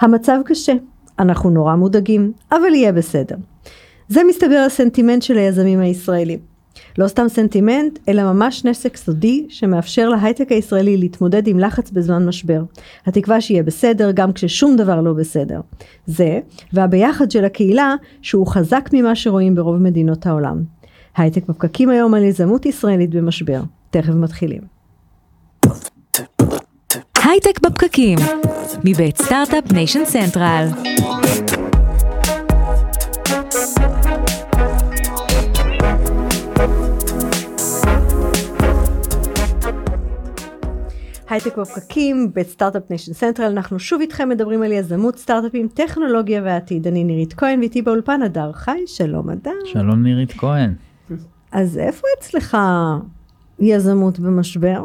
המצב קשה, אנחנו נורא מודאגים, אבל יהיה בסדר. זה מסתבר הסנטימנט של היזמים הישראלים. לא סתם סנטימנט, אלא ממש נשק סודי שמאפשר להייטק הישראלי להתמודד עם לחץ בזמן משבר. התקווה שיהיה בסדר גם כששום דבר לא בסדר. זה, והביחד של הקהילה שהוא חזק ממה שרואים ברוב מדינות העולם. הייטק בפקקים היום על יזמות ישראלית במשבר. תכף מתחילים. הייטק בפקקים, מבית Start-Up Nation Central. הייטק בפקקים, בית Start-Up Nation Central, אנחנו שוב איתכם מדברים על יזמות, סטארט-אפים, טכנולוגיה ועתיד. אני נירית כהן ואיתי באולפן הדר חי, שלום הדר. שלום נירית כהן. אז איפה אצלך יזמות במשבר?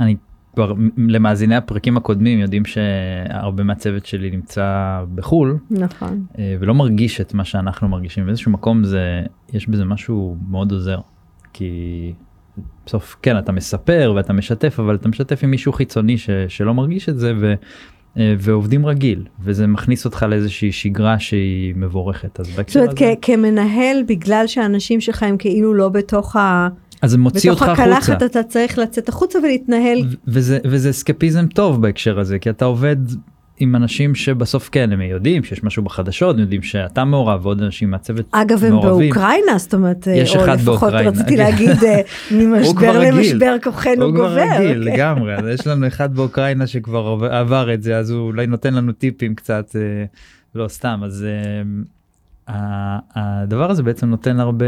אני כבר, למאזיני הפרקים הקודמים יודעים שהרבה מהצוות שלי נמצא בחו"ל. נכון. אה, ולא מרגיש את מה שאנחנו מרגישים. באיזשהו מקום זה, יש בזה משהו מאוד עוזר. כי בסוף כן אתה מספר ואתה משתף אבל אתה משתף עם מישהו חיצוני ש, שלא מרגיש את זה ו, אה, ועובדים רגיל וזה מכניס אותך לאיזושהי שגרה שהיא מבורכת אז זאת אומרת הזה... כמנהל בגלל שאנשים שלך הם כאילו לא בתוך ה... אז זה מוציא אותך החוצה. בתוך הקלחת אתה צריך לצאת החוצה ולהתנהל. וזה, וזה אסקפיזם טוב בהקשר הזה כי אתה עובד עם אנשים שבסוף כן הם יודעים שיש משהו בחדשות יודעים שאתה מעורב ועוד אנשים מהצוות אגב הם באוקראינה זאת אומרת יש אחד באוקראינה רציתי להגיד אה, ממשבר למשבר כוחנו גובר. הוא כבר רגיל אוקיי. לגמרי יש לנו אחד באוקראינה שכבר עבר את זה אז הוא אולי נותן לנו טיפים קצת אה, לא סתם אז אה, הדבר הזה בעצם נותן הרבה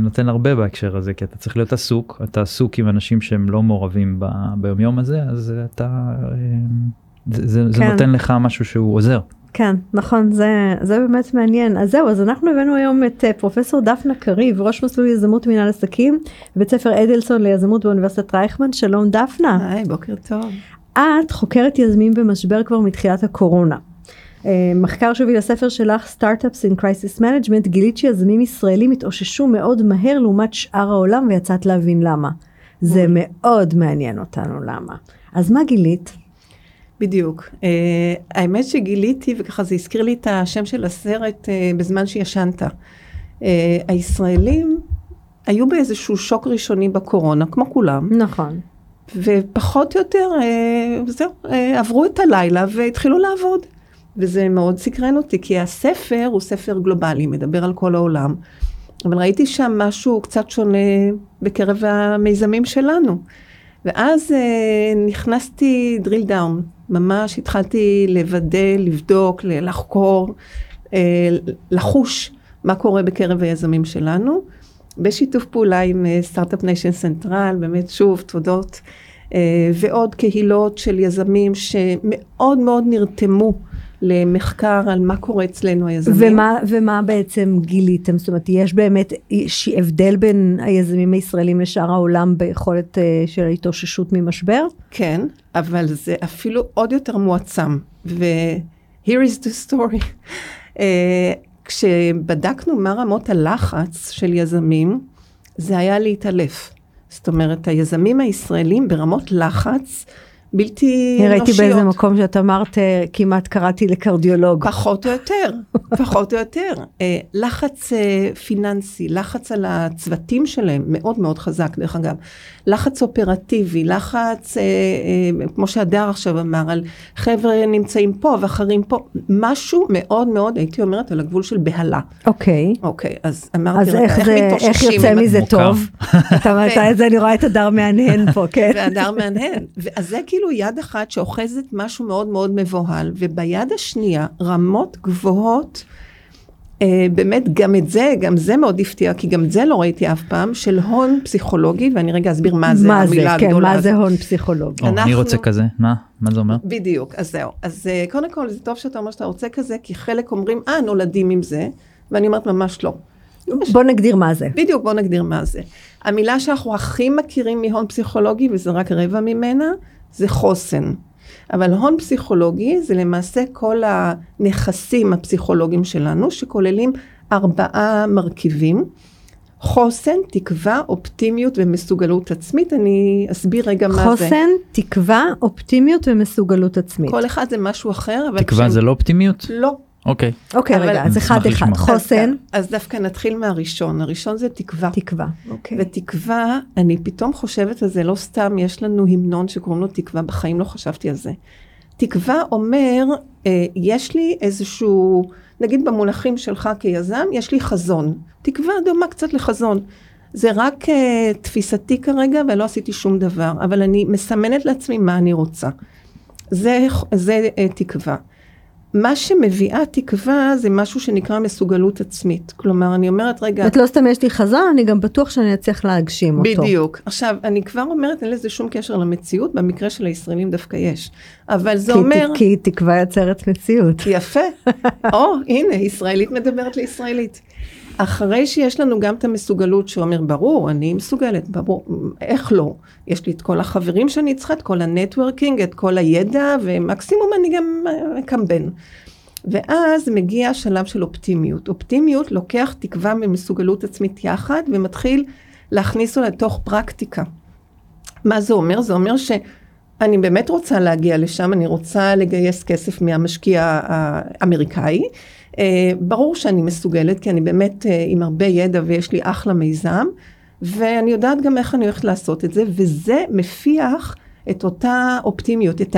נותן הרבה בהקשר הזה כי אתה צריך להיות עסוק אתה עסוק עם אנשים שהם לא מעורבים ביום יום הזה אז אתה. זה, כן. זה נותן לך משהו שהוא עוזר. כן, נכון, זה, זה באמת מעניין. אז זהו, אז אנחנו הבאנו היום את uh, פרופסור דפנה קריב, ראש מסלול יזמות מנהל עסקים, בבית ספר אדלסון ליזמות באוניברסיטת רייכמן. שלום דפנה. היי, בוקר טוב. את חוקרת יזמים במשבר כבר מתחילת הקורונה. Uh, מחקר שהוביל לספר שלך, Startups in Crisis Management, גילית שיזמים ישראלים התאוששו מאוד מהר לעומת שאר העולם ויצאת להבין למה. זה מאוד מעניין אותנו למה. אז מה גילית? בדיוק. Uh, האמת שגיליתי, וככה זה הזכיר לי את השם של הסרט uh, בזמן שישנת. Uh, הישראלים היו באיזשהו שוק ראשוני בקורונה, כמו כולם. נכון. ופחות או יותר, uh, זהו, uh, עברו את הלילה והתחילו לעבוד. וזה מאוד סקרן אותי, כי הספר הוא ספר גלובלי, מדבר על כל העולם. אבל ראיתי שם משהו קצת שונה בקרב המיזמים שלנו. ואז uh, נכנסתי drill down, ממש התחלתי לוודא, לבדוק, לחקור, אה, לחוש מה קורה בקרב היזמים שלנו, בשיתוף פעולה עם Start-Up Nation Central, באמת שוב תודות, אה, ועוד קהילות של יזמים שמאוד מאוד נרתמו למחקר על מה קורה אצלנו היזמים. ומה, ומה בעצם גיליתם? זאת אומרת, יש באמת הבדל בין היזמים הישראלים לשאר העולם ביכולת uh, של ההתאוששות ממשבר? כן, אבל זה אפילו עוד יותר מועצם. ו-here is the story. uh, כשבדקנו מה רמות הלחץ של יזמים, זה היה להתעלף. זאת אומרת, היזמים הישראלים ברמות לחץ, בלתי אנושיות. ראיתי באיזה מקום שאת אמרת, אה, כמעט קראתי לקרדיולוג. פחות או יותר, פחות או יותר. אה, לחץ אה, פיננסי, לחץ על הצוותים שלהם, מאוד מאוד חזק דרך אגב. לחץ אופרטיבי, לחץ, כמו שהדר עכשיו אמר, על חבר'ה נמצאים פה ואחרים פה, משהו מאוד מאוד, הייתי אומרת, על הגבול של בהלה. אוקיי. אוקיי, אז אמרתי, אז איך, זה, איך יוצא מזה טוב? אתה אומרת, אני רואה את הדר מהנהן פה, כן. והדר מהנהן. אז זה כאילו יד אחת שאוחזת משהו מאוד מאוד מבוהל, וביד השנייה רמות גבוהות, אה, באמת גם את זה, גם זה מאוד הפתיע, כי גם את זה לא ראיתי אף פעם, של הון פסיכולוגי, ואני רגע אסביר מה זה מה זה, כן, מה זה הון פסיכולוגי. או, אנחנו... אני רוצה כזה, מה? מה זה אומר? בדיוק, אז זהו. אז uh, קודם כל, זה טוב שאתה אומר שאתה רוצה כזה, כי חלק אומרים, אה, נולדים עם זה, ואני אומרת ממש לא. בוא נגדיר מה זה. בדיוק, בוא נגדיר מה זה. המילה שאנחנו הכי מכירים מהון פסיכולוגי, וזה רק רבע ממנה, זה חוסן. אבל הון פסיכולוגי זה למעשה כל הנכסים הפסיכולוגיים שלנו, שכוללים ארבעה מרכיבים. חוסן, תקווה, אופטימיות ומסוגלות עצמית. אני אסביר רגע מה זה. חוסן, תקווה, אופטימיות ומסוגלות עצמית. כל אחד זה משהו אחר, אבל... תקווה כשהם- זה לא אופטימיות? לא. אוקיי. אוקיי, אבל- רגע, אז אחד אחד. לשמוע. חוסן, אז, אז דווקא נתחיל מהראשון. הראשון זה תקווה. תקווה. אוקיי. ותקווה, אני פתאום חושבת על זה, לא סתם יש לנו המנון שקוראים לו תקווה, בחיים לא חשבתי על זה. תקווה אומר, אה, יש לי איזשהו, נגיד במונחים שלך כיזם, יש לי חזון. תקווה דומה קצת לחזון. זה רק אה, תפיסתי כרגע ולא עשיתי שום דבר, אבל אני מסמנת לעצמי מה אני רוצה. זה, זה אה, תקווה. מה שמביאה תקווה זה משהו שנקרא מסוגלות עצמית. כלומר, אני אומרת, רגע, את לא סתם יש לי חזון, אני גם בטוח שאני אצליח להגשים אותו. בדיוק. עכשיו, אני כבר אומרת, אין לזה שום קשר למציאות, במקרה של הישראלים דווקא יש. אבל זה כי, אומר, כי תקווה יוצרת מציאות. יפה, או, הנה, ישראלית מדברת לישראלית. אחרי שיש לנו גם את המסוגלות שאומר, ברור, אני מסוגלת, ברור, איך לא? יש לי את כל החברים שאני צריכה, את כל ה networking, את כל הידע, ומקסימום אני גם אה, אקמבן. ואז מגיע השלב של אופטימיות. אופטימיות לוקח תקווה ממסוגלות עצמית יחד, ומתחיל להכניס אותה לתוך פרקטיקה. מה זה אומר? זה אומר שאני באמת רוצה להגיע לשם, אני רוצה לגייס כסף מהמשקיע האמריקאי. אה, ברור שאני מסוגלת, כי אני באמת אה, עם הרבה ידע ויש לי אחלה מיזם, ואני יודעת גם איך אני הולכת לעשות את זה, וזה מפיח את אותה אופטימיות, את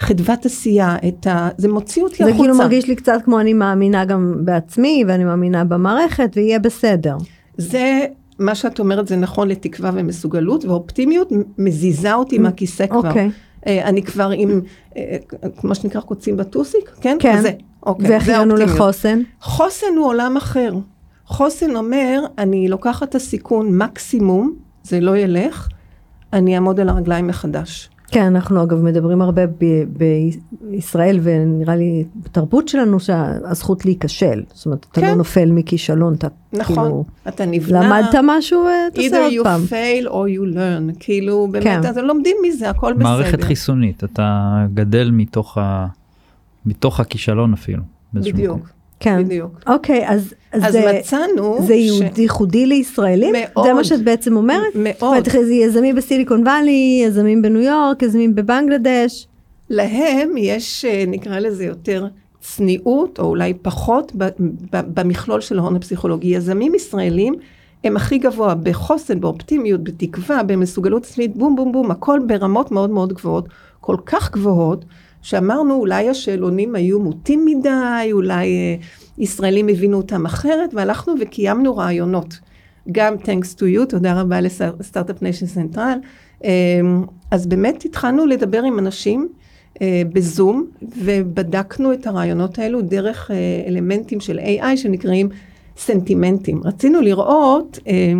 החדוות עשייה, את ה... זה מוציא אותי זה החוצה. כאילו מרגיש לי קצת כמו אני מאמינה גם בעצמי, ואני מאמינה במערכת, ויהיה בסדר. זה, מה שאת אומרת זה נכון לתקווה ומסוגלות, ואופטימיות מזיזה אותי מהכיסא כבר. אוקיי. אה, אני כבר עם, אה, כמו שנקרא קוצים בטוסיק, כן? כן. כזה. אוקיי, ואיך זה הגענו האופטימיות. לחוסן? חוסן הוא עולם אחר. חוסן אומר, אני לוקחת את הסיכון מקסימום, זה לא ילך, אני אעמוד על הרגליים מחדש. כן, אנחנו אגב מדברים הרבה ב- בישראל, ונראה לי בתרבות שלנו שהזכות להיכשל. זאת אומרת, אתה כן. לא נופל מכישלון, אתה נכון, כאילו... אתה נבנה... למדת משהו, אה, תעשה either עוד you פעם. fail or you learn, כאילו באמת, כן. אז לומדים מזה, הכל בסדר. מערכת חיסונית, אתה גדל מתוך ה... מתוך הכישלון אפילו. באיזשהו מקום. בדיוק, כן. בדיוק. אוקיי, אז, אז אז זה, מצאנו... זה ש- ייחודי לישראלים? מאוד. זה מה שאת בעצם אומרת? מאוד. זאת אומרת, זה יזמים בסיליקון וואלי, יזמים בניו יורק, יזמים בבנגלדש. להם יש, אה, נקרא לזה יותר צניעות, או אולי פחות, ב- ב- במכלול של ההון הפסיכולוגי. יזמים ישראלים הם הכי גבוה בחוסן, באופטימיות, בתקווה, במסוגלות עצמית, בום בום בום, הכל ברמות מאוד מאוד גבוהות, כל כך גבוהות, שאמרנו אולי השאלונים היו מוטים מדי, אולי אה, ישראלים הבינו אותם אחרת, והלכנו וקיימנו רעיונות. גם thanks to you, תודה רבה ל Start-Up Nation Central. אז באמת התחלנו לדבר עם אנשים אה, בזום, ובדקנו את הרעיונות האלו דרך אה, אלמנטים של AI שנקראים סנטימנטים. רצינו לראות, אה,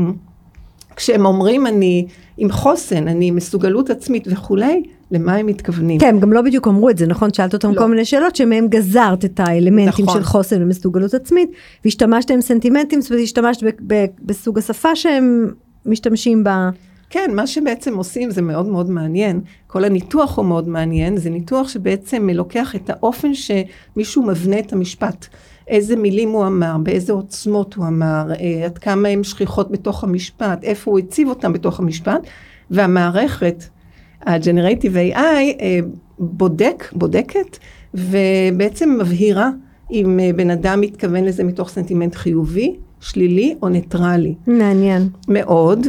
כשהם אומרים אני עם חוסן, אני עם מסוגלות עצמית וכולי, למה הם מתכוונים. כן, גם לא בדיוק אמרו את זה, נכון? שאלת אותם לא. כל מיני שאלות שמהם גזרת את האלמנטים נכון. של חוסן ומסוגלות עצמית, והשתמשת עם סנטימנטים, זאת אומרת, השתמשת בסוג השפה שהם משתמשים בה. כן, מה שבעצם עושים זה מאוד מאוד מעניין. כל הניתוח הוא מאוד מעניין, זה ניתוח שבעצם לוקח את האופן שמישהו מבנה את המשפט. איזה מילים הוא אמר, באיזה עוצמות הוא אמר, אה, עד כמה הן שכיחות בתוך המשפט, איפה הוא הציב אותם בתוך המשפט, והמערכת, ה-Generative AI, אה, בודק, בודקת, ובעצם מבהירה אם אה, בן אדם מתכוון לזה מתוך סנטימנט חיובי, שלילי או ניטרלי. מעניין. מאוד,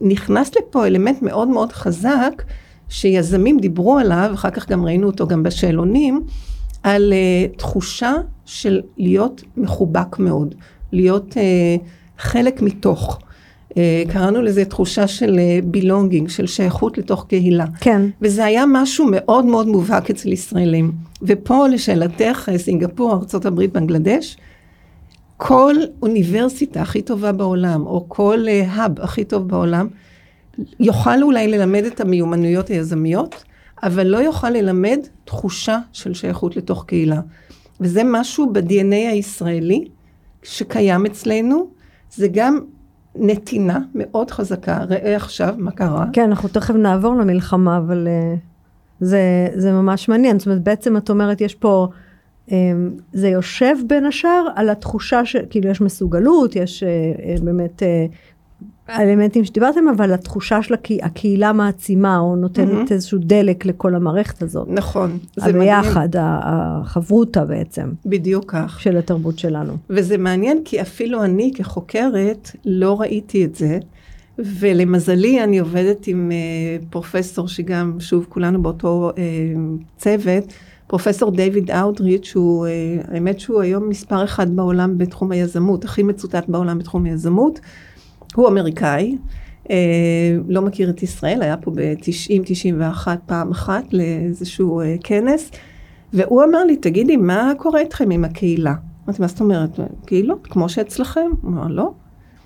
ונכנס לפה אלמנט מאוד מאוד חזק, שיזמים דיברו עליו, אחר כך גם ראינו אותו גם בשאלונים, על uh, תחושה של להיות מחובק מאוד, להיות uh, חלק מתוך. Uh, קראנו לזה תחושה של בילונגינג, של שייכות לתוך קהילה. כן. וזה היה משהו מאוד מאוד מובהק אצל ישראלים. ופה לשאלתך, סינגפור, ארה"ב, בנגלדש, כל אוניברסיטה הכי טובה בעולם, או כל האב הכי טוב בעולם, יוכל אולי ללמד את המיומנויות היזמיות, אבל לא יוכל ללמד תחושה של שייכות לתוך קהילה. וזה משהו ב-DNA הישראלי שקיים אצלנו, זה גם נתינה מאוד חזקה. ראה עכשיו מה קרה. כן, אנחנו תכף נעבור למלחמה, אבל uh, זה, זה ממש מעניין. זאת אומרת, בעצם את אומרת, יש פה אמ, זה יושב בין השאר על התחושה שכאילו יש מסוגלות, יש אה, אה, באמת אה, האלמנטים שדיברתם, אבל התחושה של הקה- הקהילה מעצימה או נותנת מהמם. איזשהו דלק לכל המערכת הזאת. נכון. זה מדהים. הביחד, החברותה בעצם בדיוק כך. של התרבות שלנו. וזה מעניין כי אפילו אני כחוקרת לא ראיתי את זה. ולמזלי אני עובדת עם uh, פרופסור שגם, שוב, כולנו באותו uh, צוות, פרופסור דיוויד אאודריץ', שהוא, uh, האמת שהוא היום מספר אחד בעולם בתחום היזמות, הכי מצוטט בעולם בתחום היזמות. הוא אמריקאי, uh, לא מכיר את ישראל, היה פה ב-90-91 פעם אחת לאיזשהו uh, כנס, והוא אמר לי, תגידי, מה קורה איתכם עם הקהילה? אמרתי, מה זאת אומרת? קהילות, כמו שאצלכם? הוא אמר, לא.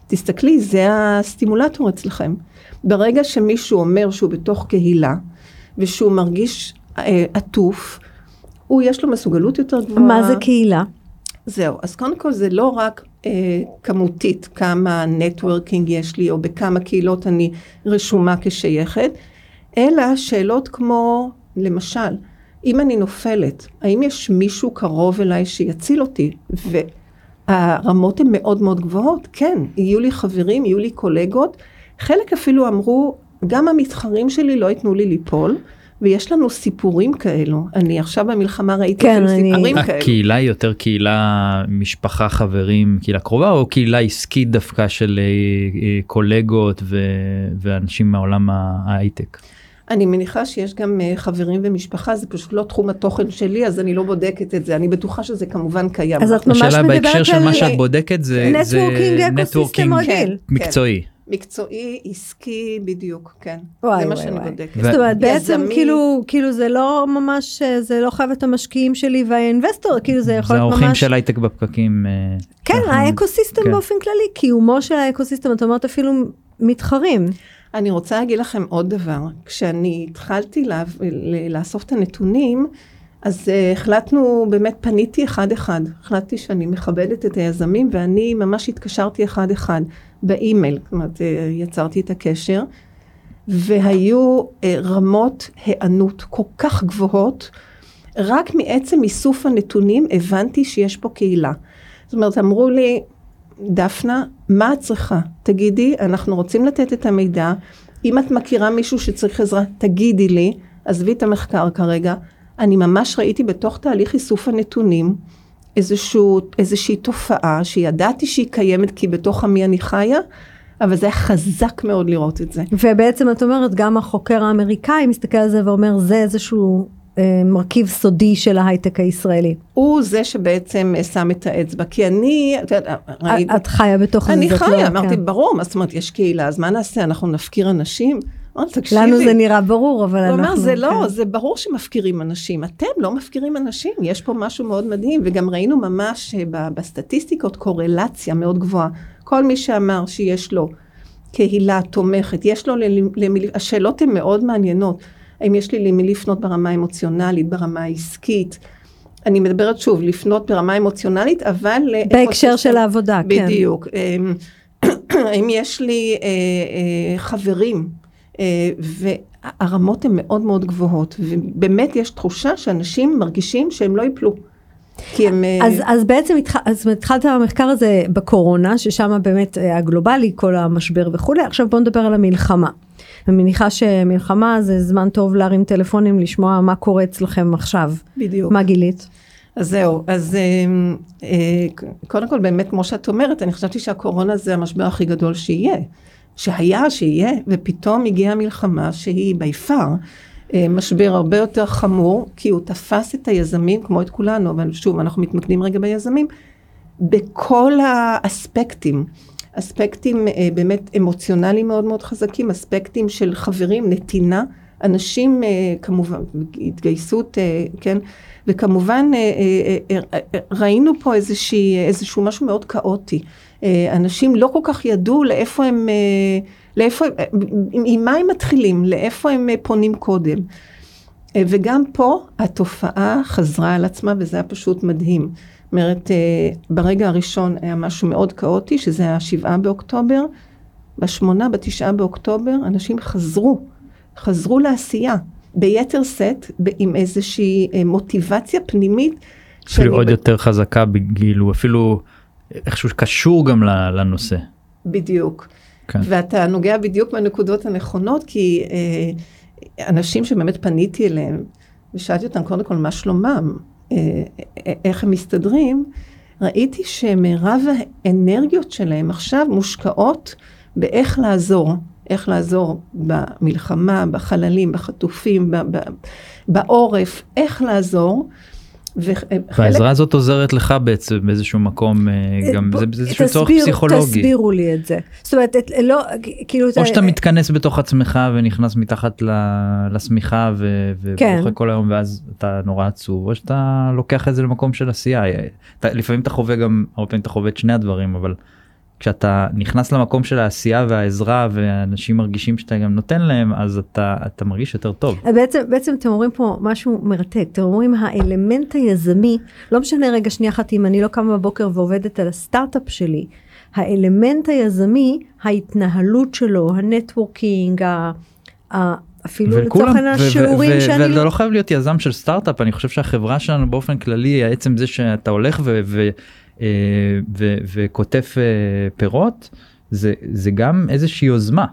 תסתכלי, זה הסטימולטור אצלכם. ברגע שמישהו אומר שהוא בתוך קהילה, ושהוא מרגיש אה, עטוף, הוא, יש לו מסוגלות יותר גבוהה. מה זה קהילה? זהו, אז קודם כל זה לא רק אה, כמותית, כמה נטוורקינג יש לי, או בכמה קהילות אני רשומה כשייכת, אלא שאלות כמו, למשל, אם אני נופלת, האם יש מישהו קרוב אליי שיציל אותי? והרמות הן מאוד מאוד גבוהות, כן, יהיו לי חברים, יהיו לי קולגות, חלק אפילו אמרו, גם המתחרים שלי לא ייתנו לי ליפול. ויש לנו סיפורים כאלו, אני עכשיו במלחמה ראיתי כן, אפילו אני- סיפורים כאלו. הקהילה היא יותר קהילה משפחה חברים קהילה קרובה או קהילה עסקית דווקא של אה, אה, קולגות ו- ואנשים מעולם ההייטק. אני מניחה שיש גם אה, חברים ומשפחה, זה פשוט לא תחום התוכן שלי, אז אני לא בודקת את זה. אני בטוחה שזה כמובן קיים. אז את ממש השאלה מדברת בהקשר של על מה שאת בודקת זה זה networking ecosystem רגיל. מקצועי. מקצועי, עסקי, בדיוק, כן. וואי, זה מה שאני. בודקת. זאת אומרת, בעצם. כאילו, כאילו זה לא ממש, אה, זה לא חייב את המשקיעים שלי וה investor, כאילו זה יכול זה להיות האורחים ממש... של הייטק בפקקים. אה, כן, ה ecosystem כן. באופן כללי, קיומו של ה ecosystem, את אומרת אפילו מתחרים. אני רוצה להגיד לכם עוד דבר. כשאני התחלתי לה, לאסוף את הנתונים, אז uh, החלטנו, באמת פניתי אחד-אחד. החלטתי שאני מכבדת את היזמים, ואני ממש התקשרתי אחד-אחד באימייל. זאת אומרת, uh, יצרתי את הקשר, והיו uh, רמות היענות כל כך גבוהות, רק מעצם איסוף הנתונים הבנתי שיש פה קהילה. זאת אומרת, אמרו לי, דפנה, מה את צריכה? תגידי, אנחנו רוצים לתת את המידע. אם את מכירה מישהו שצריך עזרה, תגידי לי. עזבי את המחקר כרגע. אני ממש ראיתי בתוך תהליך איסוף הנתונים איזשהו, איזושהי תופעה שידעתי שהיא קיימת כי בתוך עמי אני חיה, אבל זה היה חזק מאוד לראות את זה. ובעצם את אומרת, גם החוקר האמריקאי מסתכל על זה ואומר, זה איזשהו מרכיב סודי של ההייטק הישראלי. הוא זה שבעצם שם את האצבע, כי אני, את יודעת, ראיתי, את חיה בתוך. אני זאת לא- חיה, אמרתי, כן. ברור, מה זאת אומרת, יש קהילה, אז מה נעשה, אנחנו נפקיר אנשים? אמרתי, תקשיבי. לנו זה נראה ברור, אבל הוא אנחנו... אמר, זה לא, כן. זה ברור שמפקירים אנשים. אתם לא מפקירים אנשים, יש פה משהו מאוד מדהים, וגם ראינו ממש אה, בסטטיסטיקות קורלציה מאוד גבוהה. כל מי שאמר שיש לו קהילה תומכת, יש לו למי, השאלות הן מאוד מעניינות. האם יש לי למי לפנות ברמה האמוציונלית, ברמה העסקית? אני מדברת שוב, לפנות ברמה אמוציונלית, אבל... בהקשר של העבודה, כן. בדיוק. אמ, האם יש לי אה, אה, חברים, אה, והרמות הן מאוד מאוד גבוהות, ובאמת יש תחושה שאנשים מרגישים שהם לא ייפלו. כי הם... אז, אז בעצם התח... אז התחלת המחקר הזה בקורונה, ששם באמת הגלובלי, כל המשבר וכולי, עכשיו בוא נדבר על המלחמה. אני מניחה שמלחמה זה זמן טוב להרים טלפונים, לשמוע מה קורה אצלכם עכשיו. בדיוק. מה גילית? אז זהו, אז אה, אה, קודם כל באמת כמו שאת אומרת, אני חשבתי שהקורונה זה המשבר הכי גדול שיהיה. שהיה, שיהיה, ופתאום הגיעה מלחמה שהיא בי פאר משבר הרבה יותר חמור, כי הוא תפס את היזמים, כמו את כולנו, אבל שוב, אנחנו מתמקדים רגע ביזמים, בכל האספקטים. אספקטים אה, באמת אמוציונליים מאוד מאוד חזקים, אספקטים של חברים, נתינה, אנשים אה, כמובן, התגייסות, אה, כן, וכמובן אה, אה, אה, אה, ראינו פה איזושהי, איזשהו משהו מאוד כאוטי. אה, אנשים לא כל כך ידעו לאיפה הם, אה, לאיפה, אה, עם, עם מה הם מתחילים, לאיפה הם אה, פונים קודם. אה, וגם פה התופעה חזרה על עצמה וזה היה פשוט מדהים. זאת אומרת, אה, ברגע הראשון היה משהו מאוד כאוטי, שזה היה שבעה באוקטובר. בשמונה, בתשעה באוקטובר, אנשים חזרו, חזרו לעשייה, ביתר שאת, עם איזושהי אה, מוטיבציה פנימית אפילו עוד ב- יותר חזקה כאילו אפילו איכשהו קשור גם לנושא. בדיוק. כן. ואתה נוגע בדיוק בנקודות הנכונות, כי אה, אנשים שבאמת פניתי אליהם, ושאלתי אותם קודם כל מה שלומם, איך הם מסתדרים, ראיתי שמרב האנרגיות שלהם עכשיו מושקעות באיך לעזור, איך לעזור במלחמה, בחללים, בחטופים, בעורף, איך לעזור. והעזרה הזאת עוזרת לך בעצם באיזשהו מקום אה, גם בוא- זה איזשהו צורך פסיכולוגי. תסבירו לי את זה. זאת אומרת, לא, כאילו... או שאתה מתכנס בתוך עצמך ונכנס מתחת לשמיכה כן. ובוכה כל היום ואז אתה נורא עצוב או שאתה לוקח את זה למקום של עשייה. אתה, לפעמים אתה חווה גם הרבה פעמים אתה חווה את שני הדברים אבל כשאתה נכנס למקום של העשייה והעזרה ואנשים מרגישים שאתה גם נותן להם אז אתה אתה מרגיש יותר טוב. אז בעצם, בעצם אתם אומרים פה משהו מרתק, אתם אומרים האלמנט היזמי, לא משנה רגע שנייה אחת אם אני לא קמה בבוקר ועובדת על הסטארט-אפ שלי, האלמנט היזמי, ההתנהלות שלו, ה networking, ה, ה, אפילו לצורך העניין השיעורים שאני... ואתה לא חייב להיות יזם של סטארט-אפ אני חושב שהחברה שלנו באופן כללי עצם זה שאתה הולך ו- ו- אה, ו- וקוטף אה, פירות זה זה גם איזושהי יוזמה.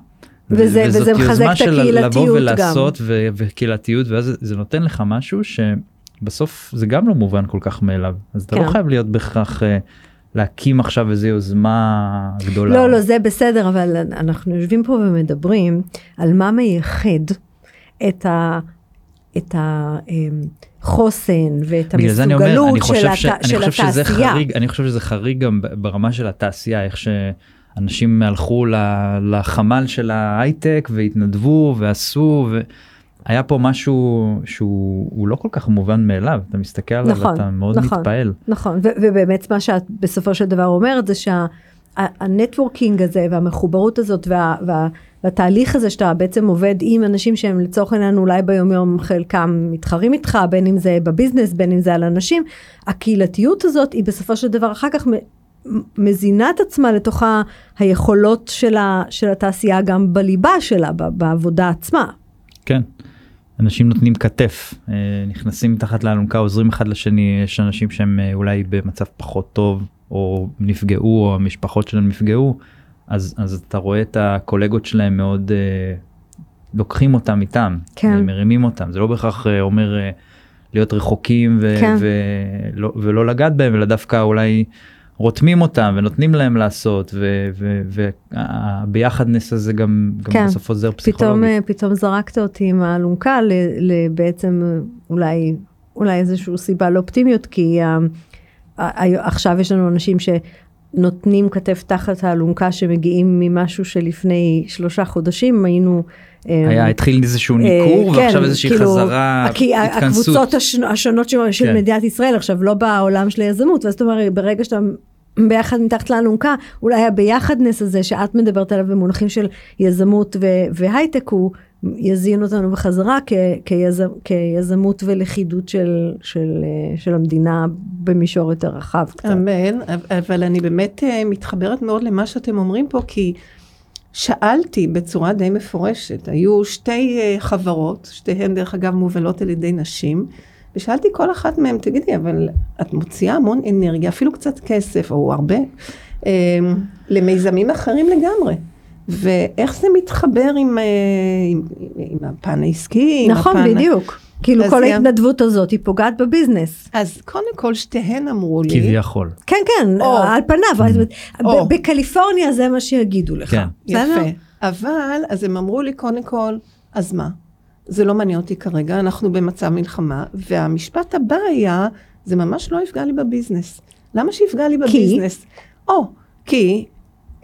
וזה- וזאת וזה מחזק יוזמה את של הקהילתיות לבוא גם. ולעשות ו- וקהילתיות ואז זה נותן לך משהו שבסוף זה גם לא מובן כל כך מאליו אז אתה לא כן. חייב להיות בהכרח אה, להקים עכשיו איזה יוזמה גדולה. לא, לא, זה בסדר, אבל אנחנו יושבים פה ומדברים על מה מייחד את ה... את החוסן ואת המסוגלות של, ש, הת... של התעשייה. חריג, אני חושב שזה חריג גם ברמה של התעשייה, איך שאנשים הלכו לחמ"ל של ההייטק והתנדבו ועשו, והיה פה משהו שהוא הוא לא כל כך מובן מאליו, אתה מסתכל עליו נכון, ואתה מאוד נכון. מתפעל. נכון, ו- ובאמת מה שאת בסופו של דבר אומרת זה שהנטוורקינג הזה והמחוברות הזאת וה, וה, והתהליך הזה שאתה בעצם עובד עם אנשים שהם לצורך העניין אולי ביום יום חלקם מתחרים איתך, בין אם זה בביזנס, בין אם זה על אנשים, הקהילתיות הזאת היא בסופו של דבר אחר כך מזינה את עצמה לתוך היכולות של, ה, של התעשייה גם בליבה שלה, בעבודה עצמה. כן. אנשים נותנים כתף, אה, נכנסים מתחת לאלונקה, עוזרים אחד לשני, יש אנשים שהם אה, אולי במצב פחות טוב, או נפגעו, או המשפחות שלהם נפגעו, אז, אז אתה רואה את הקולגות שלהם מאוד אה, לוקחים אותם איתם, כן. אה, מרימים אותם, זה לא בהכרח אה, אומר אה, להיות רחוקים ו- כן. ולא, ולא לגעת בהם, אלא דווקא אולי רותמים אותם ונותנים להם לעשות, והביחדנס הזה גם, גם כן. בסוף עוזר פתאום, פסיכולוגית. אה, פתאום זרקת אותי עם האלונקה ל- ל- בעצם אה, אולי, אולי איזושהי סיבה לאופטימיות, כי אה, עכשיו יש לנו אנשים שנותנים כתף תחת האלונקה שמגיעים ממשהו שלפני שלושה חודשים, היינו... אה, היה התחיל איזשהו אה, ניכור כן, ועכשיו איזושהי כאילו, חזרה התכנסות. הקבוצות הש- השונות של, כן. מדינת ישראל עכשיו לא בעולם של היזמות ואז זאת אומרת ברגע שאתה ביחד מתחת לאלונקה אולי הביחדנס הזה שאת מדברת עליו במונחים של יזמות והייטק הוא יזין אותנו בחזרה כיזמות ולכידות של, של, אה, של המדינה במישור יותר רחב קצת. אמן, אבל אני באמת אה, מתחברת מאוד למה שאתם אומרים פה, כי שאלתי בצורה די מפורשת, היו שתי אה, חברות, שתיהן דרך אגב מובלות על ידי נשים, ושאלתי כל אחת מהן, תגידי, אבל את מוציאה המון אנרגיה, אפילו קצת כסף, או הרבה, אה, למיזמים אחרים לגמרי. ואיך זה מתחבר עם, אה, עם, עם הפן העסקי, עם נכון הפן... בדיוק כאילו כל זה- ההתנדבות הזאת היא פוגעת בביזנס. אז קודם כל שתיהן אמרו לי, כביכול. כן כן או. על פניו או. ב- בקליפורניה זה מה שיגידו לך. כן. יפה. אבל, אז הם אמרו לי, קודם כל, אז מה? זה לא מעניין אותי כרגע, אנחנו במצב מלחמה, והמשפט הבא היה, זה ממש לא יפגע לי ב business. למה שיפגע לי ב business? או, כי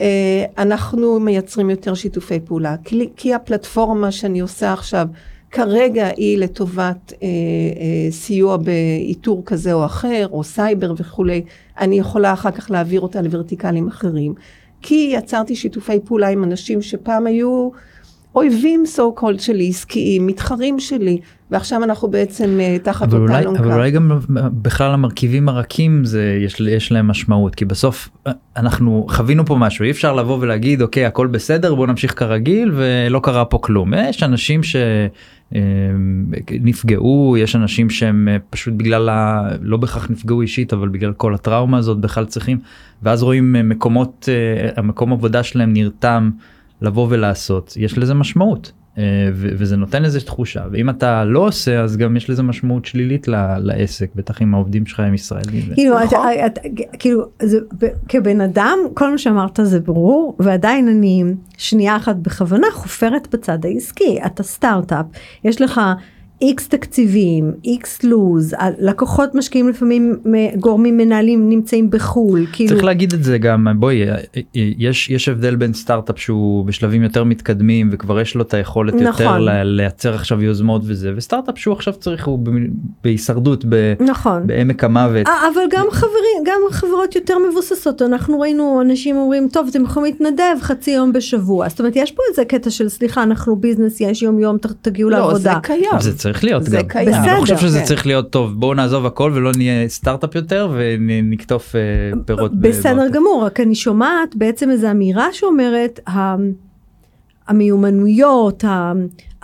אה, אנחנו מייצרים יותר שיתופי פעולה, כי, כי הפלטפורמה שאני עושה עכשיו, כרגע היא לטובת אה, אה, סיוע באיתור כזה או אחר, או סייבר וכולי, אני יכולה אחר כך להעביר אותה לוורטיקלים אחרים. כי יצרתי שיתופי פעולה עם אנשים שפעם היו אויבים so called שלי, עסקיים, מתחרים שלי, ועכשיו אנחנו בעצם אה, תחת אותה אלונקה. אבל אולי גם בכלל המרכיבים הרכים זה יש, יש להם משמעות כי בסוף אה, אנחנו חווינו פה משהו אי אפשר לבוא ולהגיד אוקיי הכל בסדר בוא נמשיך כרגיל ולא קרה פה כלום יש אנשים אה, נפגעו, יש אנשים שהם אה, פשוט בגלל, ה... לא בהכרח נפגעו אישית, אבל בגלל כל הטראומה הזאת בכלל צריכים, ואז רואים אה, מקומות, אה, המקום עבודה שלהם נרתם לבוא ולעשות, יש לזה משמעות. אה, וזה נותן איזה תחושה ואם אתה לא עושה אז גם יש לזה משמעות שלילית לעסק בטח אם העובדים שלך הם ישראלים. כאילו, נכון. את, את, כאילו, כבן אדם, כל מה שאמרת זה ברור, ועדיין אני שנייה אחת בכוונה חופרת בצד העסקי. אתה סטארט-אפ, יש לך איקס תקציבים, איקס לוז, לקוחות משקיעים לפעמים, גורמים מנהלים נמצאים בחו"ל, כאילו, צריך להגיד את זה גם בואי אה, אה, יש יש הבדל בין סטארט-אפ שהוא בשלבים יותר מתקדמים וכבר יש לו את היכולת נכון. יותר ל- לייצר עכשיו יוזמות וזה וסטארט-אפ שהוא עכשיו צריך הוא ב- בהישרדות ב- נכון. בעמק המוות. אה, אבל גם חברים, גם חברות יותר מבוססות, אנחנו ראינו אנשים אומרים, טוב, אתם יכולים להתנדב חצי יום בשבוע. זאת אומרת, יש פה איזה קטע של, סליחה, אנחנו ביזנס, יש יום יום, תגיעו לא, זה לעבודה. קיים. זה צריך להיות זה גם. קיים. אני לא חושב בסדר, שזה כן. צריך להיות טוב בואו נעזוב הכל ולא נהיה סטארט-אפ יותר ונקטוף אה, פירות. ב- בסדר באוטו. גמור, רק אני שומעת בעצם איזו אמירה שאומרת, ה- המיומנויות, ה-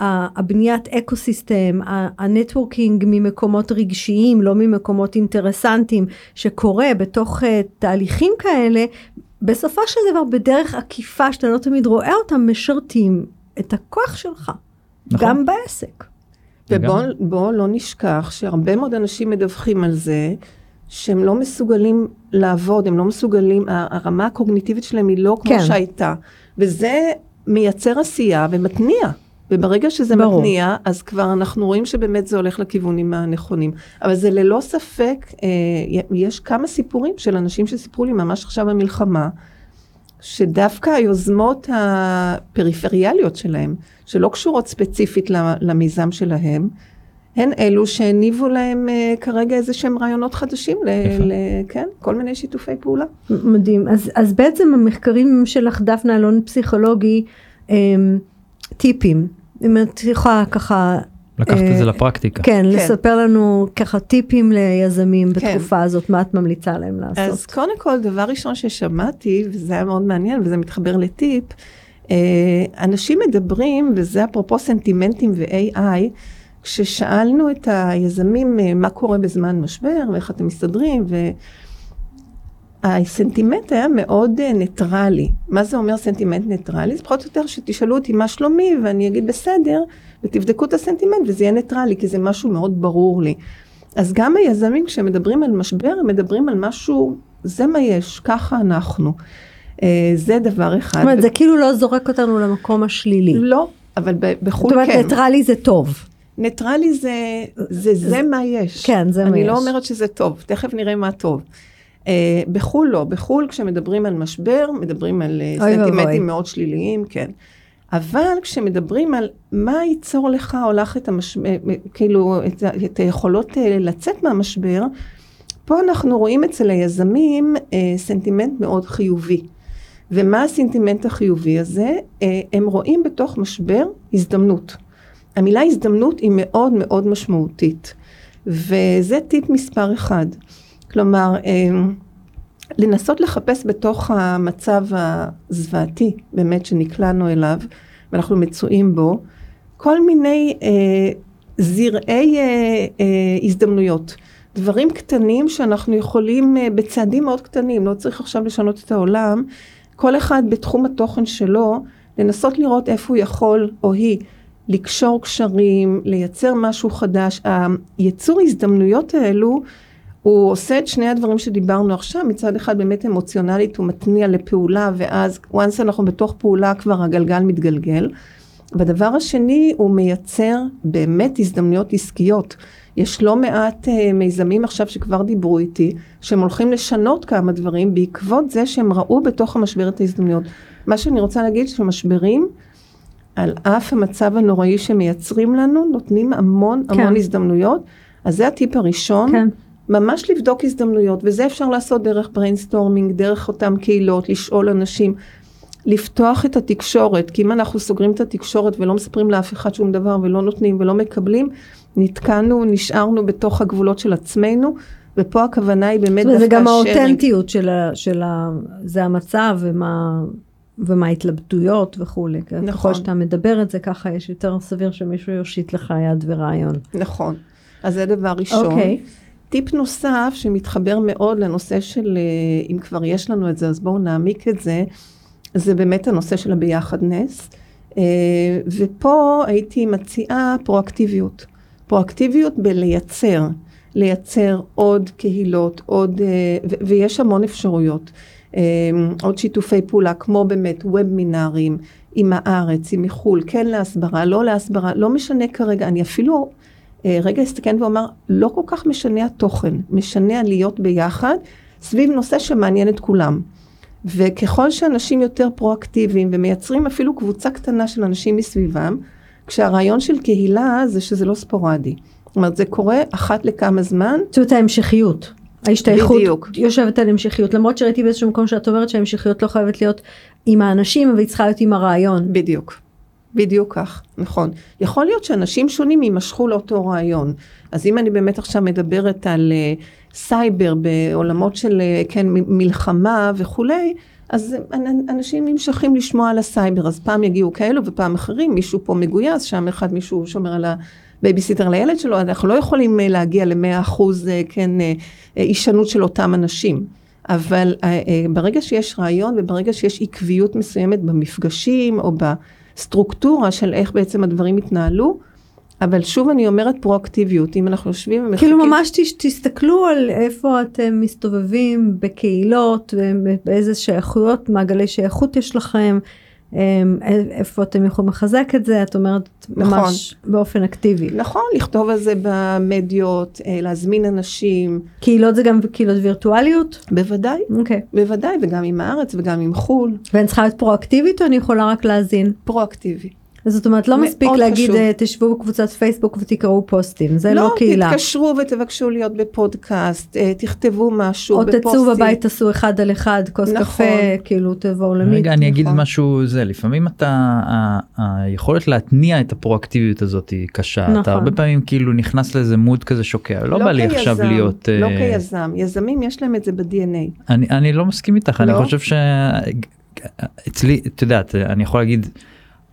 ה- הבניית ecosystem, ה- ה networking ממקומות רגשיים, לא ממקומות אינטרסנטיים, שקורה בתוך uh, תהליכים כאלה, בסופו של דבר בדרך עקיפה שאתה לא תמיד רואה אותם, משרתים את הכוח שלך, נכון. גם בעסק. ובואו בוא לא נשכח שהרבה מאוד אנשים מדווחים על זה שהם לא מסוגלים לעבוד, הם לא מסוגלים, הרמה הקוגניטיבית שלהם היא לא כמו כן. שהייתה. וזה מייצר עשייה ומתניע. וברגע שזה ברור. מתניע, אז כבר אנחנו רואים שבאמת זה הולך לכיוונים הנכונים. אבל זה ללא ספק, אה, יש כמה סיפורים של אנשים שסיפרו לי ממש עכשיו במלחמה, שדווקא היוזמות הפריפריאליות שלהם, שלא קשורות ספציפית למיזם שלהם, הן אלו שהניבו להם אה, כרגע איזה שהם רעיונות חדשים, ל. ל, כן, כל מיני שיתופי פעולה. מדהים. אז, אז בעצם המחקרים שלך, דפנה אלון פסיכולוגי, הם, טיפים. אם את יכולה ככה... לקחת את אה, זה לפרקטיקה. כן, לספר לנו ככה טיפים ליזמים כן. בתקופה הזאת, מה את ממליצה להם לעשות? אז קודם כל, דבר ראשון ששמעתי, וזה היה מאוד מעניין, וזה מתחבר לטיפ, אה, אנשים מדברים, וזה אפרופו סנטימנטים ו-AI, כששאלנו את היזמים אה, מה קורה בזמן משבר, ואיך אתם מסתדרים, והסנטימנט היה מאוד אה, ניטרלי. מה זה אומר סנטימנט ניטרלי? זה פחות או יותר שתשאלו אותי מה שלומי, ואני אגיד בסדר, ותבדקו את הסנטימנט, וזה יהיה ניטרלי, כי זה משהו מאוד ברור לי. אז גם היזמים כשמדברים על משבר, הם מדברים על משהו, זה מה יש, ככה אנחנו. אה, זה דבר אחד. זאת אומרת, זה כאילו לא זורק אותנו למקום השלילי. לא, אבל ב- זאת בחו"ל אומרת, כן. ניטרלי זה טוב. ניטרלי זה, זה, זה מה יש. כן, זה מה אני יש. לא אומרת שזה טוב, תכף נראה מה טוב. Uh, בחו"ל לא, בחו"ל כשמדברים על משבר, מדברים על ואבוי. סנטימנטים מאוד שליליים, כן. אבל כשמדברים על מה ייצור לך או לך את המשבר, כאילו את, את היכולות לצאת מהמשבר, פה אנחנו רואים אצל היזמים uh, סנטימנט מאוד חיובי. ומה הסנטימנט החיובי הזה? Uh, הם רואים בתוך משבר הזדמנות. המילה הזדמנות היא מאוד מאוד משמעותית, וזה טיפ מספר אחד. כלומר, אה, לנסות לחפש בתוך המצב הזוועתי, באמת, שנקלענו אליו, ואנחנו מצויים בו, כל מיני אה, זרעי אה, אה, הזדמנויות. דברים קטנים שאנחנו יכולים, אה, בצעדים מאוד קטנים, לא צריך עכשיו לשנות את העולם, כל אחד בתחום התוכן שלו, לנסות לראות איפה הוא יכול, או היא, לקשור קשרים, לייצר משהו חדש. היצור הזדמנויות האלו, הוא עושה את שני הדברים שדיברנו עכשיו, מצד אחד באמת אמוציונלית הוא מתניע לפעולה, ואז once אנחנו בתוך פעולה כבר הגלגל מתגלגל. והדבר השני, הוא מייצר באמת הזדמנויות עסקיות. יש לא מעט uh, מיזמים עכשיו שכבר דיברו איתי, שהם הולכים לשנות כמה דברים בעקבות זה שהם ראו בתוך המשבר את ההזדמנויות. מה שאני רוצה להגיד שמשברים, על אף המצב הנוראי שמייצרים לנו, נותנים המון כן. המון הזדמנויות. אז זה הטיפ הראשון. כן. ממש לבדוק הזדמנויות, וזה אפשר לעשות דרך brainstorming, דרך אותם קהילות, לשאול אנשים, לפתוח את התקשורת, כי אם אנחנו סוגרים את התקשורת ולא מספרים לאף אחד שום דבר ולא נותנים ולא מקבלים, נתקענו, נשארנו בתוך הגבולות של עצמנו, ופה הכוונה היא באמת אומרת, זה דווקא גם. האותנטיות של ה... של ה... זה המצב ומה... ומה ההתלבטויות וכולי. נכון. נכון. ככל שאתה מדבר את זה ככה, יש יותר סביר שמישהו יושיט לך יד ורעיון. נכון. אז זה דבר ראשון. אוקיי. טיפ נוסף שמתחבר מאוד לנושא של, אה, אם כבר יש לנו את זה, אז בואו נעמיק את זה, זה באמת הנושא של הביחדנס. אה, ופה הייתי מציעה פרואקטיביות. פרואקטיביות בלייצר, לייצר עוד קהילות, עוד, אה, ויש המון אפשרויות. עוד שיתופי פעולה, כמו באמת וובינארים עם הארץ, עם מחו"ל, כן להסברה, לא להסברה, לא משנה כרגע, אני אפילו רגע אסתכן ואומר, לא כל כך משנה התוכן, משנה להיות ביחד סביב נושא שמעניין את כולם. וככל שאנשים יותר פרואקטיביים ומייצרים אפילו קבוצה קטנה של אנשים מסביבם, כשהרעיון של קהילה זה שזה לא ספורדי. זאת אומרת, זה קורה אחת לכמה זמן, זאת אומרת ההמשכיות. ההשתייכות בדיוק. יושבת על המשכיות למרות שראיתי באיזשהו מקום שאת אומרת שההמשכיות לא חייבת להיות עם האנשים אבל היא צריכה להיות עם הרעיון. בדיוק. בדיוק כך, נכון. יכול להיות שאנשים שונים יימשכו לאותו רעיון. אז אם אני באמת עכשיו מדברת על uh, סייבר בעולמות של, uh, כן, מלחמה וכולי, אז אנ- אנשים נמשכים לשמוע על הסייבר, אז פעם יגיעו כאלו ופעם אחרים, מישהו פה מגויס, שם אחד מישהו שומר על הבייביסיטר לילד שלו, אנחנו לא יכולים uh, להגיע ל-100 אחוז, כן, הישנות של אותם אנשים. אבל ברגע שיש רעיון וברגע שיש עקביות מסוימת במפגשים או בסטרוקטורה של איך בעצם הדברים התנהלו, אבל שוב אני אומרת פרואקטיביות, אם אנחנו יושבים ומחכים... כאילו ממש תש, תסתכלו על איפה אתם מסתובבים בקהילות באיזה שייכויות מעגלי שייכות יש לכם. אמ, איפה אתם יכולים לחזק את זה? את אומרת ממש באופן אקטיבי. נכון, לכתוב על זה במדיות, אה, להזמין אנשים, קהילות זה גם קהילות וירטואליות? בוודאי, אוקיי. בוודאי, וגם עם הארץ וגם עם חו"ל, ואני צריכה להיות פרואקטיבית או אני יכולה רק להאזין פרואקטיבי. אז זאת אומרת לא מספיק להגיד חשוב. אה, תשבו בקבוצת פייסבוק ותקראו פוסטים זה לא קהילה תתקשרו ותבקשו להיות בפודקאסט, אה, תכתבו משהו או בפוסטים. תצאו בבית תעשו אחד על אחד כוס נכון. קפה כאילו תבואו למיט. רגע אני אגיד נכון. משהו זה לפעמים אתה ה- היכולת להתניע את הפרואקטיביות הזאת היא קשה נכון. אתה הרבה פעמים כאילו נכנס לאיזה מוד כזה שוקע לא בא לי כיזם, עכשיו להיות לא אה, כיזם, יזמים יש להם את זה ב-DNA. אני אני לא מסכים איתך אני לא? חושב שאצלי את יודעת אני יכול להגיד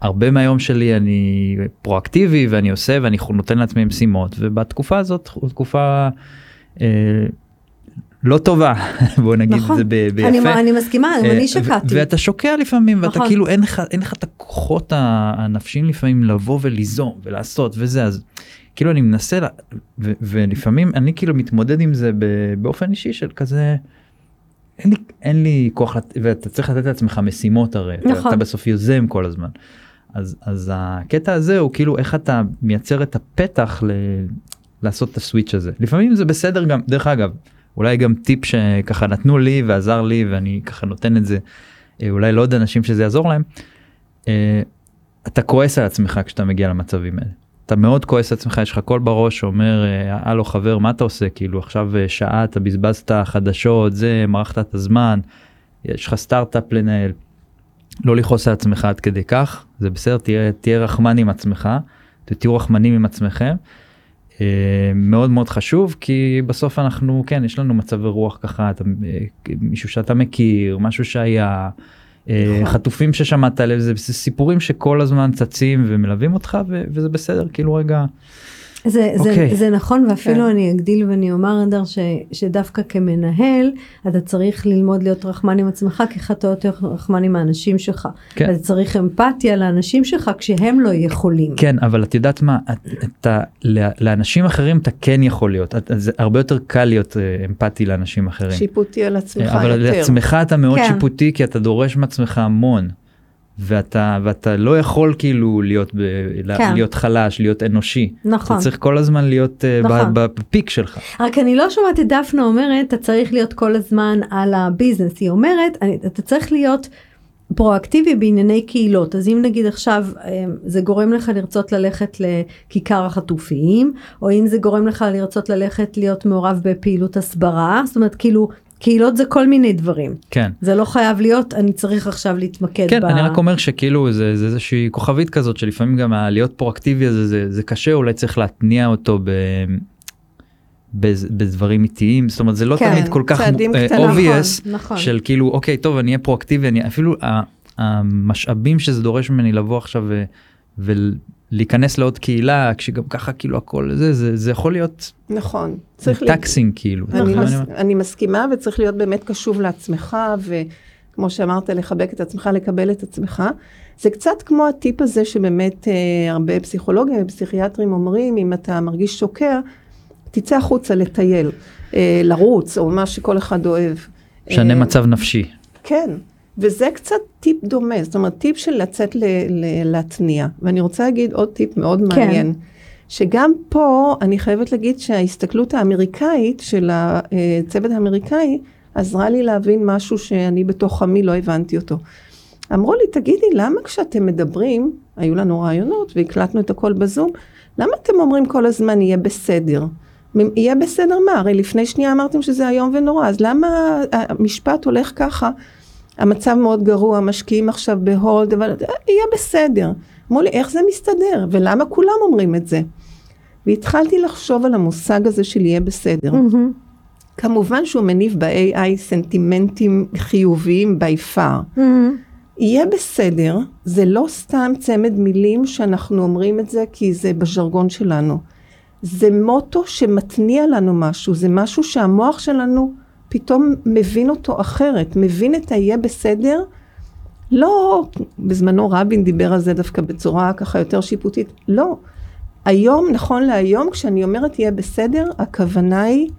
הרבה מהיום שלי אני פרואקטיבי ואני עושה ואני נותן לעצמי משימות ובתקופה הזאת תקופה אה, לא טובה בוא נגיד נכון. את זה ב- ביפה. אני, אני מסכימה גם אה, אני שקעתי. ואתה שוקע לפעמים ואתה נכון. כאילו אין לך אין לך את הכוחות הנפשיים לפעמים לבוא וליזום ולעשות וזה אז כאילו אני מנסה לה, ו- ולפעמים אני כאילו מתמודד עם זה באופן אישי של כזה. אין לי, אין לי כוח ואתה צריך לתת לעצמך משימות הרי אתה, נכון. אתה בסוף יוזם כל הזמן. אז אז הקטע הזה הוא כאילו איך אתה מייצר את הפתח ל... לעשות את הסוויץ' הזה לפעמים זה בסדר גם דרך אגב אולי גם טיפ שככה נתנו לי ועזר לי ואני ככה נותן את זה אה, אולי לעוד אנשים שזה יעזור להם. אה, אתה כועס על עצמך כשאתה מגיע למצבים האלה. אתה מאוד כועס על עצמך יש לך קול בראש שאומר אה, הלו חבר מה אתה עושה כאילו עכשיו אה, שעה אתה בזבזת חדשות זה מרחת את הזמן יש לך סטארט-אפ לנהל. לא לכעוס על עצמך עד כדי כך זה בסדר תהיה תהיה רחמן עם עצמך תהיו רחמנים עם עצמכם. אה, מאוד מאוד חשוב כי בסוף אנחנו כן יש לנו מצבי רוח ככה אתה, אה, מישהו שאתה מכיר משהו שהיה אה, נכון. חטופים ששמעת עליהם זה, זה סיפורים שכל הזמן צצים ומלווים אותך ו, וזה בסדר כאילו רגע זה, זה, אוקיי. זה נכון ואפילו כן. אני אגדיל ואני אומר אדר ש, שדווקא כמנהל אתה צריך ללמוד להיות רחמן עם עצמך כי אתה יותר רחמן עם האנשים שלך. כן. אתה צריך אמפתיה לאנשים שלך כשהם לא יכולים. כן אבל את יודעת מה את, אתה לאנשים אחרים אתה כן יכול להיות את, זה הרבה יותר קל להיות אה, אמפתי לאנשים אחרים. שיפוטי על עצמך אבל יותר. לעצמך אתה מאוד כן. שיפוטי כי אתה דורש מעצמך המון. ואתה ואתה לא יכול כאילו להיות ב, כן. להיות חלש להיות אנושי. נכון. אתה צריך כל הזמן להיות אה, נכון. בפיק שלך. רק אני לא שומעת את דפנה אומרת אתה צריך להיות כל הזמן על הביזנס היא אומרת אני, אתה צריך להיות פרואקטיבי בענייני קהילות אז אם נגיד עכשיו אה, זה גורם לך לרצות ללכת לכיכר החטופים או אם זה גורם לך לרצות ללכת להיות מעורב בפעילות הסברה זאת אומרת כאילו קהילות זה כל מיני דברים כן. זה לא חייב להיות אני צריך עכשיו להתמקד כן, ב... אני רק אומר שכאילו זה, זה איזושהי כוכבית כזאת שלפעמים גם ה- להיות פרואקטיבי הזה זה, זה קשה אולי צריך להתניע אותו ב... בדברים איטיים זאת אומרת זה לא כן, תמיד כל כך אה, קטנים. obvious נכון, נכון. של כאילו אוקיי טוב אני אהיה פרואקטיבי אני אפילו המשאבים שזה דורש ממני לבוא עכשיו ו, ולהיכנס לעוד קהילה כשגם ככה כאילו הכל זה זה זה יכול להיות נכון. צריך טקסינג כאילו. אני, נכון. מס, אני מסכימה וצריך להיות באמת קשוב לעצמך וכמו שאמרת לחבק את עצמך לקבל את עצמך. זה קצת כמו הטיפ הזה שבאמת אה, הרבה פסיכולוגים ופסיכיאטרים אומרים אם אתה מרגיש שוקע תצא החוצה לטייל, אה, לרוץ או מה שכל אחד אוהב. משנה אה, מצב נפשי. כן, וזה קצת טיפ דומה, זאת אומרת טיפ של לצאת ל- ל- להתניע. ואני רוצה להגיד עוד טיפ מאוד כן. מעניין, שגם פה אני חייבת להגיד שההסתכלות האמריקאית של הצוות האמריקאי עזרה לי להבין משהו שאני בתוך עמי לא הבנתי אותו. אמרו לי, תגידי, למה כשאתם מדברים, היו לנו רעיונות והקלטנו את הכל בזום, למה אתם אומרים כל הזמן יהיה בסדר? יהיה בסדר מה? הרי לפני שנייה אמרתם שזה איום ונורא, אז למה המשפט הולך ככה? המצב מאוד גרוע, משקיעים עכשיו בהולד, אבל יהיה בסדר. אמרו לי, איך זה מסתדר? ולמה כולם אומרים את זה? והתחלתי לחשוב על המושג הזה של יהיה בסדר. מהמם. כמובן שהוא מניב ב-AI סנטימנטים חיוביים by far. מהמם. יהיה בסדר, זה לא סתם צמד מילים שאנחנו אומרים את זה כי זה בז'רגון שלנו. זה מוטו שמתניע לנו משהו, זה משהו שהמוח שלנו פתאום מבין אותו אחרת, מבין את היהיה בסדר. לא, בזמנו רבין דיבר על זה דווקא בצורה ככה יותר שיפוטית, לא. היום, נכון להיום, כשאני אומרת יהיה בסדר, הכוונה היא,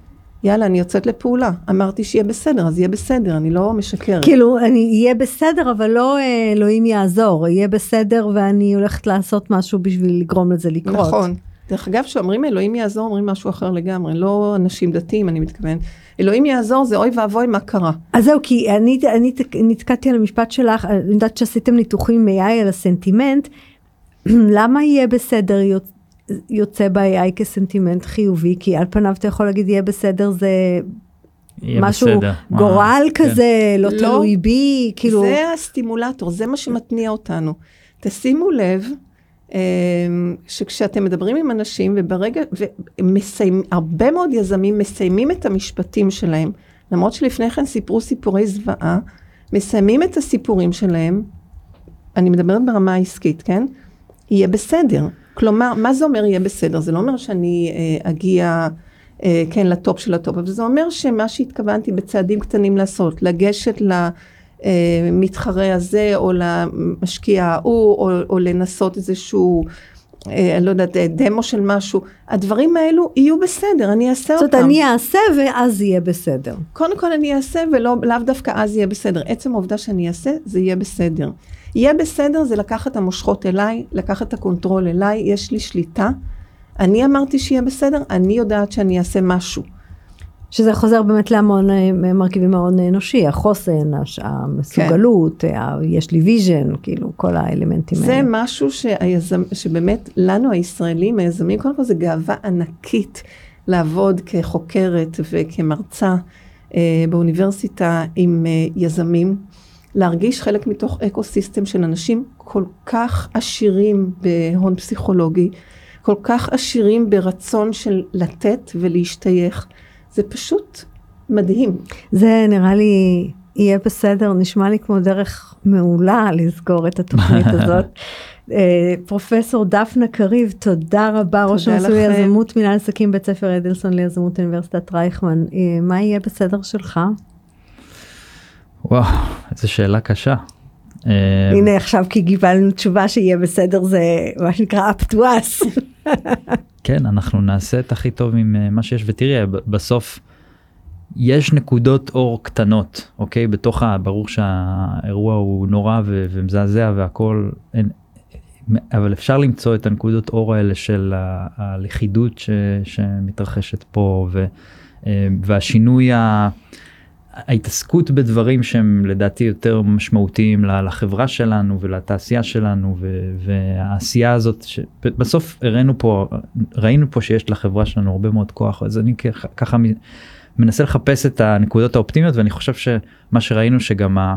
יאללה, אני יוצאת לפעולה. אמרתי שיהיה בסדר, אז יהיה בסדר, אני לא משקרת. כאילו, אני אהיה בסדר, אבל לא אה, אלוהים יעזור, יהיה בסדר ואני הולכת לעשות משהו בשביל לגרום לזה לקרות. נכון. דרך אגב, כשאומרים אלוהים יעזור, אומרים משהו אחר לגמרי, לא אנשים דתיים, אני מתכוון. אלוהים יעזור זה אוי ואבוי מה קרה. אז זהו, כי אני, אני תק- נתקעתי על המשפט שלך, אני יודעת שעשיתם ניתוחים עם AI על הסנטימנט, למה יהיה בסדר יוצ- יוצא ב-AI כסנטימנט חיובי? כי על פניו אתה יכול להגיד יהיה בסדר זה יהיה משהו בסדר. גורל אה, כן. כזה, לא לא. תלוי בי, כאילו, זה הסטימולטור, זה מה שמתניע אותנו. תשימו לב שכשאתם מדברים עם אנשים, וברגע, ומסיים, הרבה מאוד יזמים מסיימים את המשפטים שלהם, למרות שלפני כן סיפרו סיפורי זוועה, מסיימים את הסיפורים שלהם, אני מדברת ברמה העסקית, כן? יהיה בסדר. כלומר, מה זה אומר יהיה בסדר? זה לא אומר שאני אה, אגיע, אה, כן, לטופ של הטופ, אבל זה אומר שמה שהתכוונתי בצעדים קטנים לעשות, לגשת למתחרה הזה, או למשקיע ההוא, או, או לנסות איזשהו, אה, אני לא יודעת, אה, דמו של משהו, הדברים האלו יהיו בסדר, אני אעשה זאת אומרת, אותם. אני אעשה ואז יהיה בסדר. קודם כל אני אעשה ולאו דווקא אז יהיה בסדר. עצם העובדה שאני אעשה, זה יהיה בסדר. יהיה בסדר זה לקחת את המושכות אליי, לקחת את ה control אליי, יש לי שליטה. אני אמרתי שיהיה בסדר, אני יודעת שאני אעשה משהו. שזה חוזר באמת להמון אה, מרכיבים מאוד אנושי, החוסן, הש- המסוגלות, אה, יש לי vision, כאילו כל האלמנטים זה האלה. משהו שהיזמ, שבאמת לנו הישראלים, היזמים, קודם כל זה גאווה ענקית לעבוד כחוקרת וכמרצה אה, באוניברסיטה עם אה, יזמים, להרגיש חלק מתוך אקו סיסטם של אנשים כל כך עשירים בהון פסיכולוגי, כל כך עשירים ברצון של לתת ולהשתייך. זה פשוט מדהים. זה נראה לי יהיה בסדר, נשמע לי כמו דרך מעולה לסגור את התוכנית הזאת. אה, פרופסור דפנה קריב, תודה רבה, ראש המסלול לכם. ליזמות מנהל עסקים בית ספר אדלסון ליזמות אוניברסיטת רייכמן. אה, מה יהיה בסדר שלך? וואו, איזו שאלה קשה. אה, הנה עכשיו כי קיבלנו תשובה שיהיה בסדר זה מה שנקרא up to us. כן, אנחנו נעשה את הכי טוב עם אה, מה שיש, ותראי, ב- בסוף יש נקודות אור קטנות, אוקיי? בתוך ה... ברור שהאירוע הוא נורא ו- ומזעזע והכל, אין, אבל אפשר למצוא את הנקודות אור האלה של הלכידות ש- שמתרחשת פה, ו- אה, והשינוי ה... ההתעסקות בדברים שהם לדעתי יותר משמעותיים לחברה שלנו ולתעשייה שלנו והעשייה הזאת שבסוף הראינו פה ראינו פה שיש לחברה שלנו הרבה מאוד כוח אז אני ככה- מנסה לחפש את הנקודות האופטימיות ואני חושב שמה שראינו שגם ה-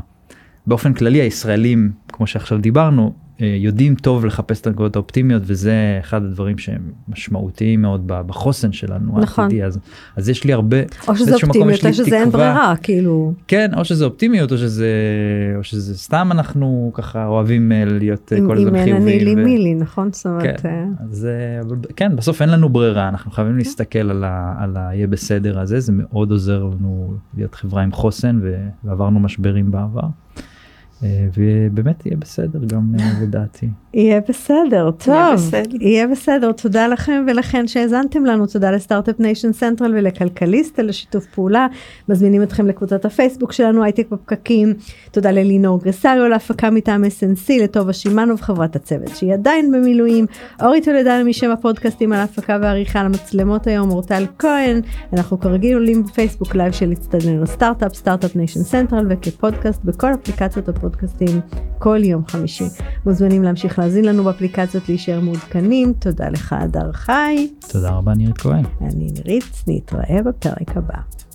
באופן כללי הישראלים כמו שעכשיו דיברנו יודעים טוב לחפש את הנקודות האופטימיות וזה אחד הדברים שהם משמעותיים מאוד בחוסן שלנו נכון. העתידי אז אז יש לי הרבה או שזה אופטימיות או שזה אין תקווה. ברירה, כאילו. כן או שזה אופטימיות או שזה או שזה סתם אנחנו ככה אוהבים אה, להיות אה, אם כל אם הזמן אין אני לי חיוביים. ו- מי לי, נכון? זאת אומרת, כן. אה, אז כן בסוף אין לנו ברירה אנחנו חייבים להסתכל על ה- על היהיה בסדר הזה זה מאוד עוזר לנו להיות חברה עם חוסן ועברנו משברים בעבר. אה, ובאמת יהיה בסדר גם אה, לדעתי. יהיה בסדר, טוב, יהיה בסדר. יהיה בסדר, תודה לכם ולכן שהאזנתם לנו, תודה ל Start-Up Nation Central ולכלכליסט על השיתוף פעולה, מזמינים אתכם לקבוצת הפייסבוק שלנו הייטק בפקקים, תודה ללינור גרסריו להפקה מטעם SNC, לטובה שמאנוב חברת הצוות שהיא עדיין במילואים, אורי טולדנו משם הפודקאסטים על ההפקה והעריכה על המצלמות היום, אורטל כהן, אנחנו כרגיל עולים בפייסבוק live של הצטדנו סטארט-אפ, Start-Up Nation Central וכפודקאסט בכל אפליקציות הפודקאסטים כל יום חמישי. מוזמנים להמשיך להאזין לנו באפליקציות להישאר מעודכנים, תודה לך הדר חי, תודה רבה נירית כהן. אני נירית, נתראה בפרק הבא.